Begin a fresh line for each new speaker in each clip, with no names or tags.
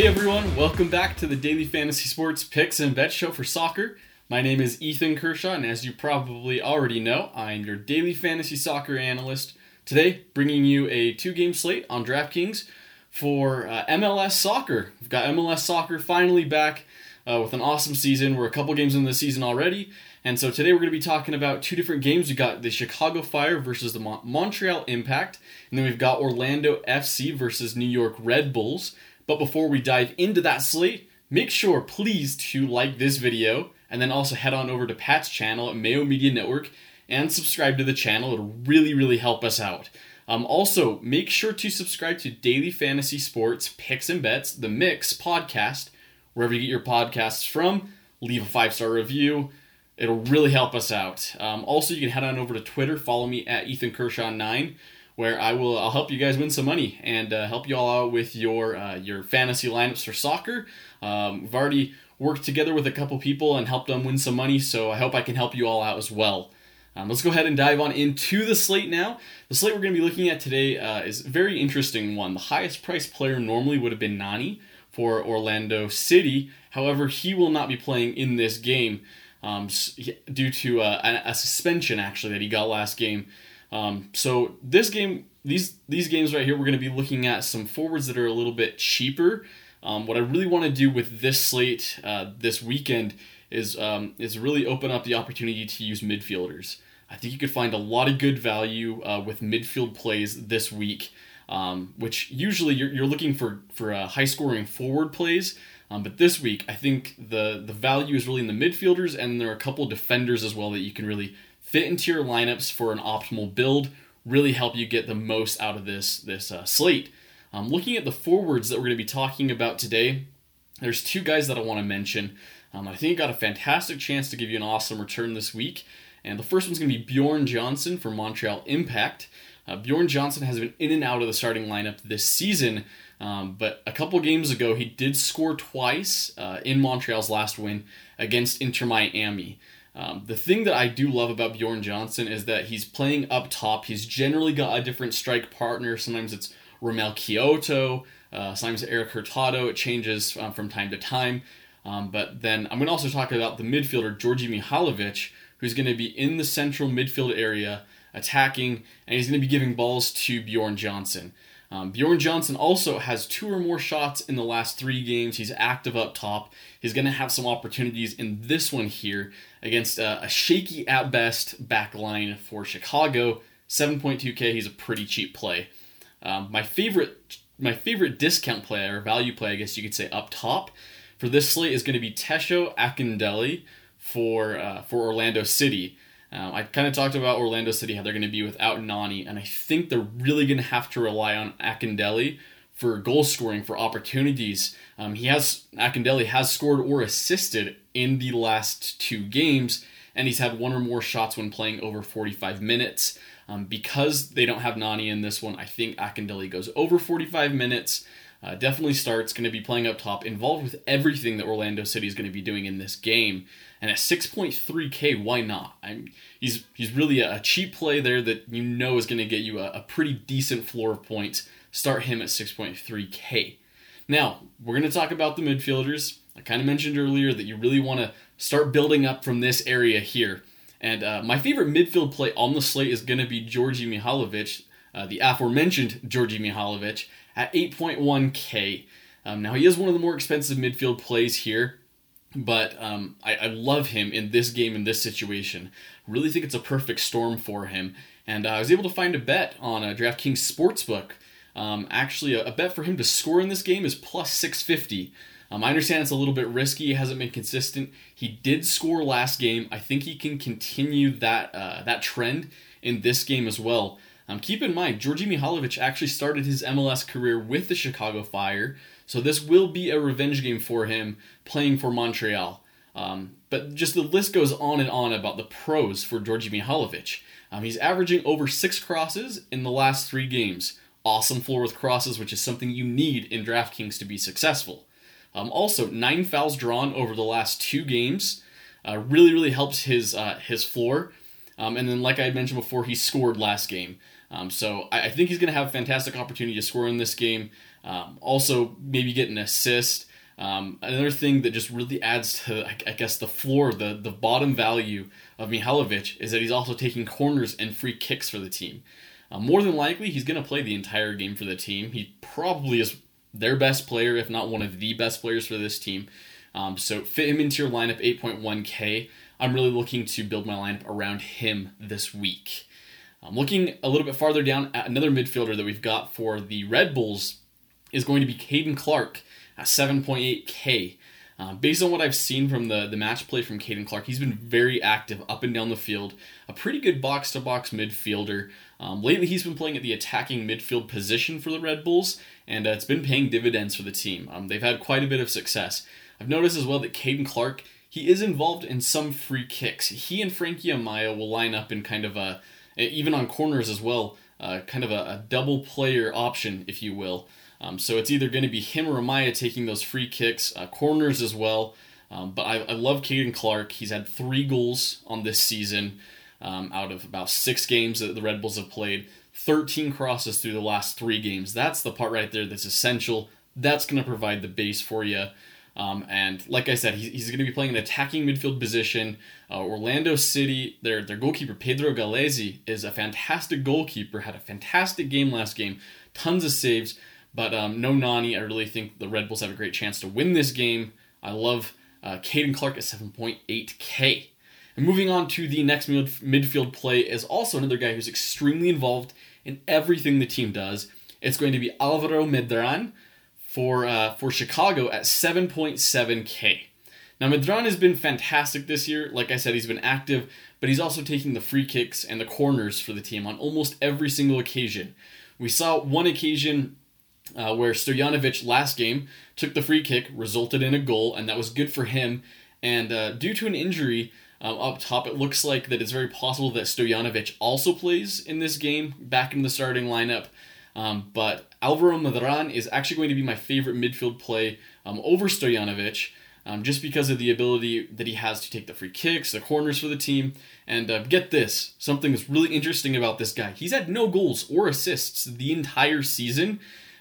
Hey everyone, welcome back to the Daily Fantasy Sports Picks and Bet Show for soccer. My name is Ethan Kershaw, and as you probably already know, I'm your daily fantasy soccer analyst. Today, bringing you a two game slate on DraftKings for uh, MLS soccer. We've got MLS soccer finally back uh, with an awesome season. We're a couple games in the season already, and so today we're going to be talking about two different games. We've got the Chicago Fire versus the Mon- Montreal Impact, and then we've got Orlando FC versus New York Red Bulls. But before we dive into that slate, make sure, please, to like this video and then also head on over to Pat's channel at Mayo Media Network and subscribe to the channel. It'll really, really help us out. Um, also, make sure to subscribe to Daily Fantasy Sports Picks and Bets, the Mix podcast, wherever you get your podcasts from. Leave a five star review. It'll really help us out. Um, also, you can head on over to Twitter, follow me at Ethan Kershaw 9 where I will I'll help you guys win some money and uh, help you all out with your uh, your fantasy lineups for soccer. Um, we've already worked together with a couple people and helped them win some money, so I hope I can help you all out as well. Um, let's go ahead and dive on into the slate now. The slate we're going to be looking at today uh, is a very interesting one. The highest priced player normally would have been Nani for Orlando City. However, he will not be playing in this game um, due to uh, a, a suspension actually that he got last game. Um, so this game, these these games right here, we're going to be looking at some forwards that are a little bit cheaper. Um, what I really want to do with this slate uh, this weekend is um, is really open up the opportunity to use midfielders. I think you could find a lot of good value uh, with midfield plays this week, um, which usually you're, you're looking for for uh, high scoring forward plays. Um, but this week, I think the the value is really in the midfielders, and there are a couple defenders as well that you can really fit into your lineups for an optimal build, really help you get the most out of this this uh, slate. Um, looking at the forwards that we're going to be talking about today, there's two guys that I want to mention. Um, I think got a fantastic chance to give you an awesome return this week. And the first one's going to be Bjorn Johnsen from Montreal Impact. Uh, Bjorn Johnsen has been in and out of the starting lineup this season, um, but a couple games ago he did score twice uh, in Montreal's last win against Inter Miami. Um, the thing that I do love about Bjorn Johnsen is that he's playing up top. He's generally got a different strike partner. Sometimes it's Romell Quioto, uh, sometimes Erik Hurtado. It changes um, from time to time. Um, but then I'm going to also talk about the midfielder, Djordje Mihailovic, who's going to be in the central midfield area attacking, and he's going to be giving balls to Bjorn Johnsen. Um, Bjorn Johnsen also has two or more shots in the last three games. He's active up top. He's going to have some opportunities in this one here against a, a shaky at best back line for Chicago. 7.2k. He's a pretty cheap play. Um, my favorite, my favorite discount play or value play, I guess you could say, up top for this slate is going to be Tesho Akindele for uh, for Orlando City. Um, I kind of talked about Orlando City, how they're going to be without Nani, and I think they're really going to have to rely on Akindele for goal scoring, for opportunities. Um, he has Akindele has scored or assisted in the last two games, and he's had one or more shots when playing over 45 minutes. Um, because they don't have Nani in this one, I think Akindele goes over 45 minutes. Uh, definitely starts, going to be playing up top, involved with everything that Orlando City is going to be doing in this game. And at 6.3k, why not? I'm, he's he's really a, cheap play there that you know is going to get you a, a pretty decent floor of points. Start him at 6.3k. Now we're going to talk about the midfielders. I kind of mentioned earlier that you really want to start building up from this area here. And uh, my favorite midfield play on the slate is going to be Djordje Mihailovic, uh, the aforementioned Djordje Mihailovic, at 8.1k. Um, now he is one of the more expensive midfield plays here, but um, I, I, love him in this game in this situation. Really think it's a perfect storm for him, and uh, I was able to find a bet on a DraftKings sportsbook. Um, actually, a, a, bet for him to score in this game is plus 650. Um, I understand it's a little bit risky. Hasn't been consistent. He did score last game. I think he can continue that uh, that trend in this game as well. Um, keep in mind, Djordje Mihailovic actually started his MLS career with the Chicago Fire, so this will be a revenge game for him playing for Montreal. Um, but just the list goes on and on about the pros for Djordje Mihailovic. Um, he's averaging over six crosses in the last three games. Awesome floor with crosses, which is something you need in DraftKings to be successful. Um, also, nine fouls drawn over the last two games uh, really, really helps his uh, his floor. Um, and then, like I mentioned before, he scored last game. Um, so I, I, think he's going to have a fantastic opportunity to score in this game. Um, also, maybe get an assist. Um, another thing that just really adds to, I guess, the floor, the, the bottom value of Mihailovic is that he's also taking corners and free kicks for the team. Uh, more than likely, he's going to play the entire game for the team. He probably is their best player, if not one of the best players for this team. Um, so fit him into your lineup 8.1k. I'm really looking to build my lineup around him this week. I'm looking a little bit farther down at another midfielder that we've got for the Red Bulls is going to be Caden Clark at 7.8k. Uh, based on what I've seen from the, the match play from Caden Clark, he's been very active up and down the field. A pretty good box to box midfielder. Um, lately, he's been playing at the attacking midfield position for the Red Bulls, and uh, it's been paying dividends for the team. Um, they've had quite a bit of success. I've noticed as well that Caden Clark he is involved in some free kicks. He and Frankie Amaya will line up in kind of a, even on corners as well, uh, kind of a, a, double player option, if you will. Um, so it's either going to be him or Amaya taking those free kicks, uh, corners as well. Um, but I, I love Caden Clark. He's had three goals on this season um, out of about six games that the Red Bulls have played. 13 crosses through the last three games. That's the part right there that's essential. That's going to provide the base for you. Um, and like I said, he's, he's going to be playing an attacking midfield position. Uh, Orlando City, their their goalkeeper Pedro Gallese is a fantastic goalkeeper. Had a fantastic game last game, tons of saves. But um, no Nani. I really think the Red Bulls have a great chance to win this game. I love uh, Caden Clark at 7.8k. And moving on to the next mid- midfield play is also another guy who's extremely involved in everything the team does. It's going to be Alvaro Medran for uh, for Chicago at 7.7k. Now Medran has been fantastic this year. Like I said, he's been active, but he's also taking the free kicks and the corners for the team on almost every single occasion. We saw one occasion uh, where Stojanovic last game took the free kick, resulted in a goal, and that was good for him. And uh, due to an injury um, up top, it looks like that it's very possible that Stojanovic also plays in this game, back in the starting lineup. Um, but Alvaro Medran is actually going to be my favorite midfield play um, over Stojanovic. Um, just because of the ability that he has to take the free kicks, the corners for the team. And uh, get this something that's really interesting about this guy. He's had no goals or assists the entire season,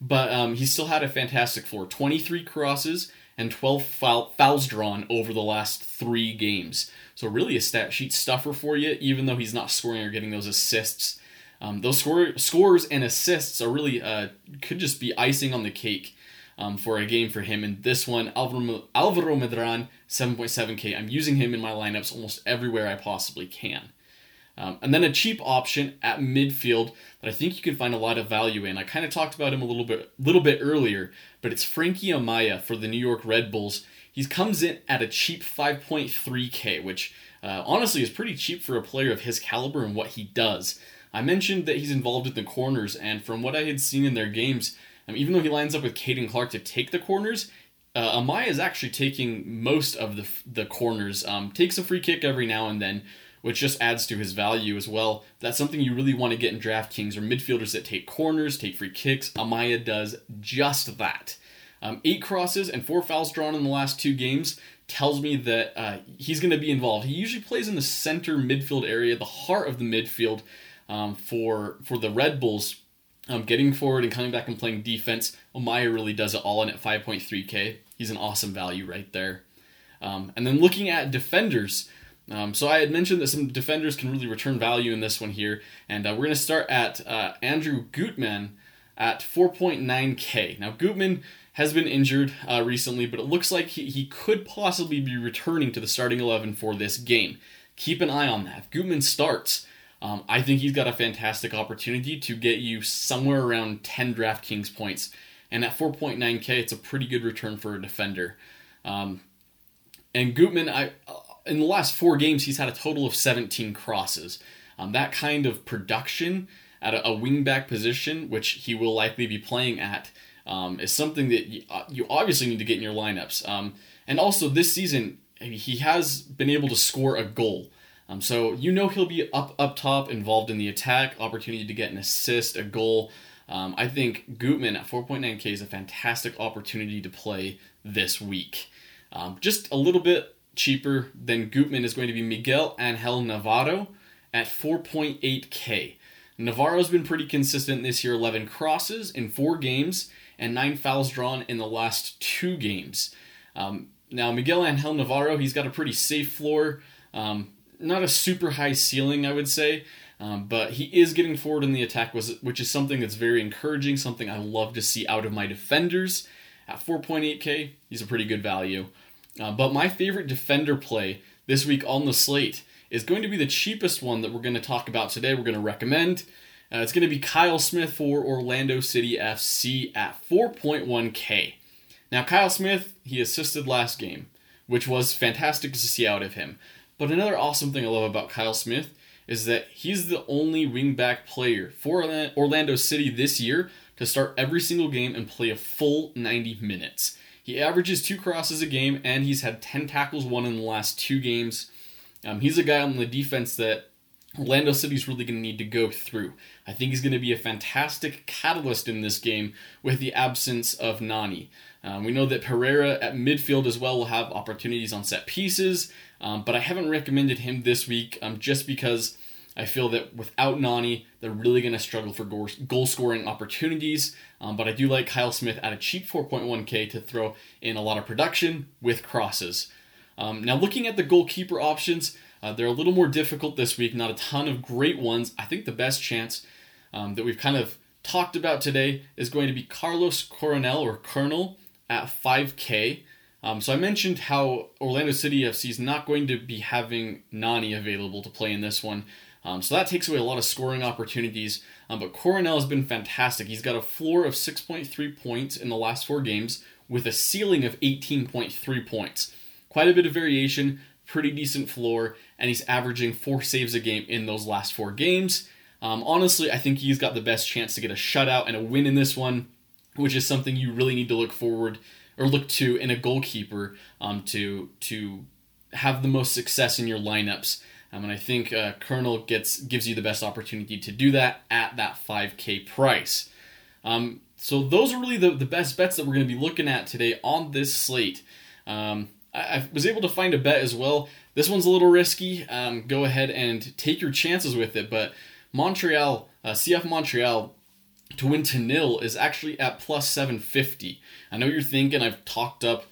but um, he still had a fantastic floor 23 crosses and 12 foul, fouls drawn over the last three games. So, really, a stat sheet stuffer for you, even though he's not scoring or getting those assists um, those score, scores and assists are really uh, could just be icing on the cake um, for a game for him. And this one, Alvaro, Alvaro Medran, 7.7k. I'm using him in my lineups almost everywhere I possibly can. Um, and then a cheap option at midfield that I think you can find a lot of value in. I kind of talked about him a little bit, little bit earlier, but it's Frankie Amaya for the New York Red Bulls. He comes in at a cheap 5.3k, which uh, honestly is pretty cheap for a player of his caliber and what he does. I mentioned that he's involved in the corners, and from what I had seen in their games, um, even though he lines up with Caden Clark to take the corners, uh, Amaya is actually taking most of the the corners. Um, takes a free kick every now and then, which just adds to his value as well. That's something you really want to get in DraftKings or midfielders that take corners, take free kicks. Amaya does just that. Um, eight crosses and four fouls drawn in the last two games tells me that uh, he's going to be involved. He usually plays in the center midfield area, the heart of the midfield um, for for the Red Bulls. Um, getting forward and coming back and playing defense, Amaya really does it all in at 5.3k. He's an awesome value right there. Um, and then looking at defenders, um, so I had mentioned that some defenders can really return value in this one here, and uh, we're going to start at uh, Andrew Gutman at 4.9k. Now Gutman has been injured uh, recently, but it looks like he, he could possibly be returning to the starting 11 for this game. Keep an eye on that. If Gutman starts, um, I think he's got a fantastic opportunity to get you somewhere around 10 DraftKings points. And at 4.9k, it's a pretty good return for a defender. Um, and Gutman, I uh, in the last four games, he's had a total of 17 crosses. Um, that kind of production at a, a wingback position, which he will likely be playing at, um, is something that you, uh, you, obviously need to get in your lineups. Um, and also this season, he has been able to score a goal. Um, so you know he'll be up up top, involved in the attack, opportunity to get an assist, a goal. Um, I think Gutman at 4.9k is a fantastic opportunity to play this week. Um, just a little bit cheaper than Gutman is going to be Miguel Angel Navarro at 4.8K. Navarro's been pretty consistent this year 11 crosses in four games and nine fouls drawn in the last two games. Um, now, Miguel Angel Navarro, he's got a pretty safe floor. Um, not a super high ceiling, I would say, um, but he is getting forward in the attack, which is something that's very encouraging, something I love to see out of my defenders. At 4.8K, he's a pretty good value. Uh, but my favorite defender play this week on the slate is going to be the cheapest one that we're going to talk about today. We're going to recommend. Uh, it's going to be Kyle Smith for Orlando City FC at 4.1K. Now, Kyle Smith, he assisted last game, which was fantastic to see out of him. But another awesome thing I love about Kyle Smith is that he's the only wingback player for Orlando City this year to start every single game and play a full 90 minutes. He averages two crosses a game, and he's had 10 tackles won in the last two games. Um, he's a guy on the defense that Orlando City's really going to need to go through. I think he's going to be a fantastic catalyst in this game with the absence of Nani. Um, we know that Pereyra at midfield as well will have opportunities on set pieces, um, but I haven't recommended him this week um, just because I feel that without Nani, they're really going to struggle for goal scoring opportunities. Um, but I do like Kyle Smith at a cheap 4.1K to throw in a lot of production with crosses. Um, now, looking at the goalkeeper options, uh, they're a little more difficult this week. Not a ton of great ones. I think the best chance um, that we've kind of talked about today is going to be Carlos Coronel or Colonel at 5K. Um, so I mentioned how Orlando City FC is not going to be having Nani available to play in this one. Um, so that takes away a lot of scoring opportunities. Um, but Coronel has been fantastic. He's got a floor of 6.3 points in the last four games with a ceiling of 18.3 points. Quite a bit of variation, pretty decent floor, and he's averaging four saves a game in those last four games. Um, honestly, I think he's got the best chance to get a shutout and a win in this one, which is something you really need to look forward or look to in a goalkeeper um, to to have the most success in your lineups. Um, and I think uh, Colonel gets gives you the best opportunity to do that at that 5K price. Um, so those are really the, the best bets that we're going to be looking at today on this slate. Um, I, I, was able to find a bet as well. This one's a little risky. Um, go ahead and take your chances with it. But Montreal, uh, CF Montreal, to win to nil is actually at plus 750. I know you're thinking I've talked up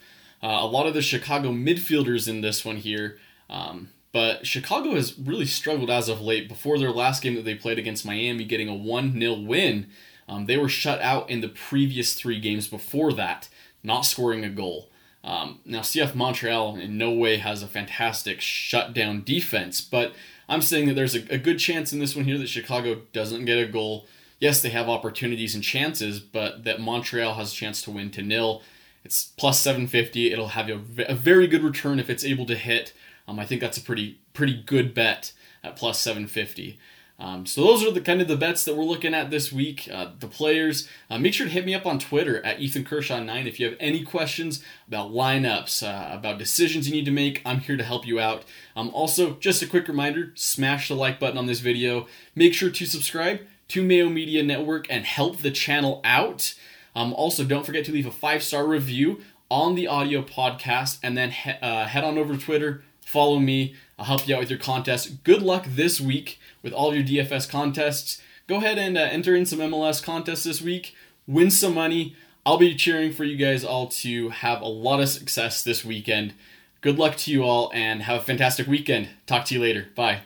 uh, a lot of the Chicago midfielders in this one here. Um, but Chicago has really struggled as of late. Before their last game that they played against Miami, getting a 1 0 win, um, they were shut out in the previous three games before that, not scoring a goal. Um, now, CF Montreal in no way has a fantastic shutdown defense, but I'm saying that there's a, a good chance in this one here that Chicago doesn't get a goal. Yes, they have opportunities and chances, but that Montreal has a chance to win to nil. It's plus 750. It'll have a, a very good return if it's able to hit. Um, I think that's a pretty pretty good bet at plus 750. Um, so those are the kind of the bets that we're looking at this week. Uh, the players. Uh, make sure to hit me up on Twitter at Ethan Kershaw nine if you have any questions about lineups, uh, about decisions you need to make. I'm here to help you out. Um, also, just a quick reminder: smash the like button on this video. Make sure to subscribe to Mayo Media Network and help the channel out. Um, also, don't forget to leave a five star review on the audio podcast, and then he- uh, head on over to Twitter Follow me. I'll help you out with your contest. Good luck this week with all your DFS contests. Go ahead and uh, enter in some MLS contests this week. Win some money. I'll be cheering for you guys all to have a lot of success this weekend. Good luck to you all and have a fantastic weekend. Talk to you later. Bye.